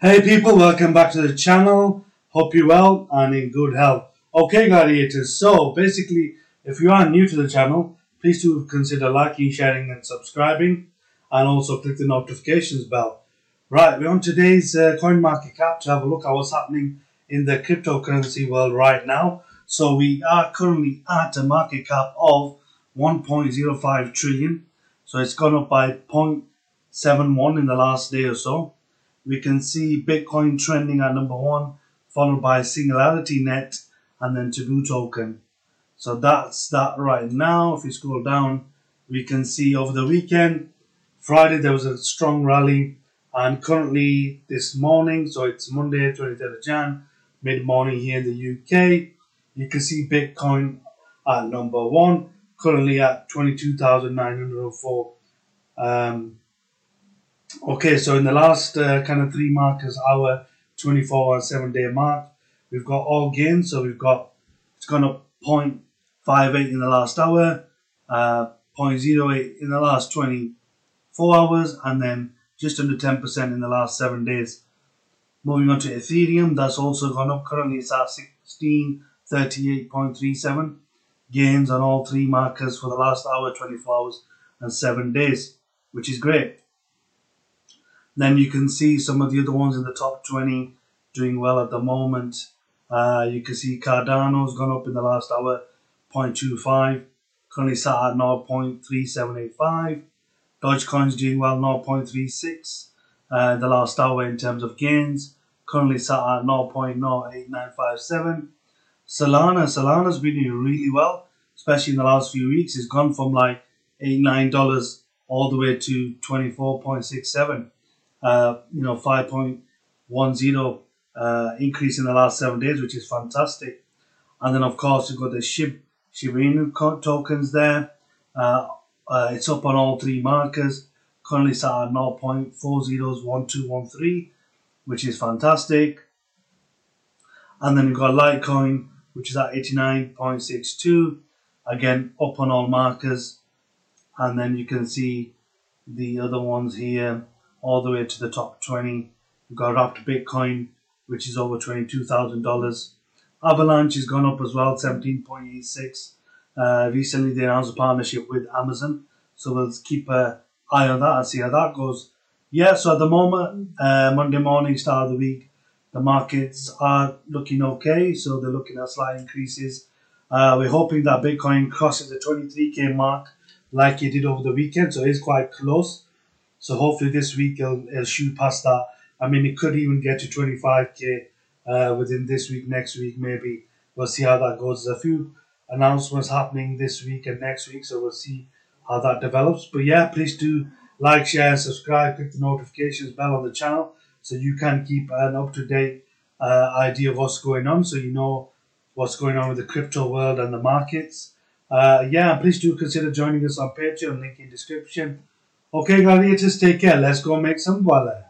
Hey people, welcome back to the channel. Hope you're well and in good health. Okay gladiators, so basically if you are new to the channel, please do consider liking, sharing and subscribing and also click the notifications bell. Right, we're on today's uh, CoinMarketCap to have a look at what's happening in the cryptocurrency world right now. So we are currently at a market cap of 1.05 trillion. So it's gone up by 0.71 in the last day or so we can see Bitcoin trending at number one, followed by SingularityNET and then Taboo Token. So that's that right now. If we scroll down, we can see over the weekend, Friday there was a strong rally, and currently this morning, so it's Monday, 23rd of Jan, mid morning here in the UK, you can see Bitcoin at number one, currently at 22,904. Um, Okay, so in the last uh, kind of three markers, our 24 or 7 day mark, we've got all gains. So we've got, it's gone up 0.58 in the last hour, uh, 0.08 in the last 24 hours, and then just under 10% in the last seven days. Moving on to Ethereum, that's also gone up. Currently, it's at 1638.37 gains on all three markers for the last hour, 24 hours, and seven days, which is great. Then you can see some of the other ones in the top 20 doing well at the moment. Uh, you can see Cardano's gone up in the last hour, 0.25. Currently sat at 0.3785. Dogecoin's doing well, 0.36 uh, the last hour in terms of gains. Currently sat at 0.08957. Solana, Solana's been doing really well, especially in the last few weeks. It's gone from like eight, nine dollars all the way to 24.67 uh, you know, 5.10 uh, increase in the last seven days, which is fantastic. And then, of course, you've got the SHIB, Shiba Inu tokens there. Uh, uh, it's up on all three markers. Currently sat at 0.401213, which is fantastic. And then we've got Litecoin, which is at 89.62. Again, up on all markers. And then you can see the other ones here all the way to the top 20. We've got Wrapped Bitcoin, which is over $22,000. Avalanche has gone up as well, 17.86. Uh, recently, they announced a partnership with Amazon, so we'll keep an eye on that and see how that goes. Yeah, so at the moment, uh, Monday morning, start of the week, the markets are looking okay, so they're looking at slight increases. Uh, we're hoping that Bitcoin crosses the 23k mark like it did over the weekend, so it's quite close. So hopefully this week it'll, shoot past that. I mean, it could even get to 25k uh, within this week, next week, maybe. We'll see how that goes. There's a few announcements happening this week and next week, so we'll see how that develops. But yeah, please do like, share, subscribe, click the notifications bell on the channel so you can keep an up to date uh, idea of what's going on, so you know what's going on with the crypto world and the markets. Uh, yeah, please do consider joining us on Patreon, link in description. Okay, gladiators, take care. Let's go make some voila.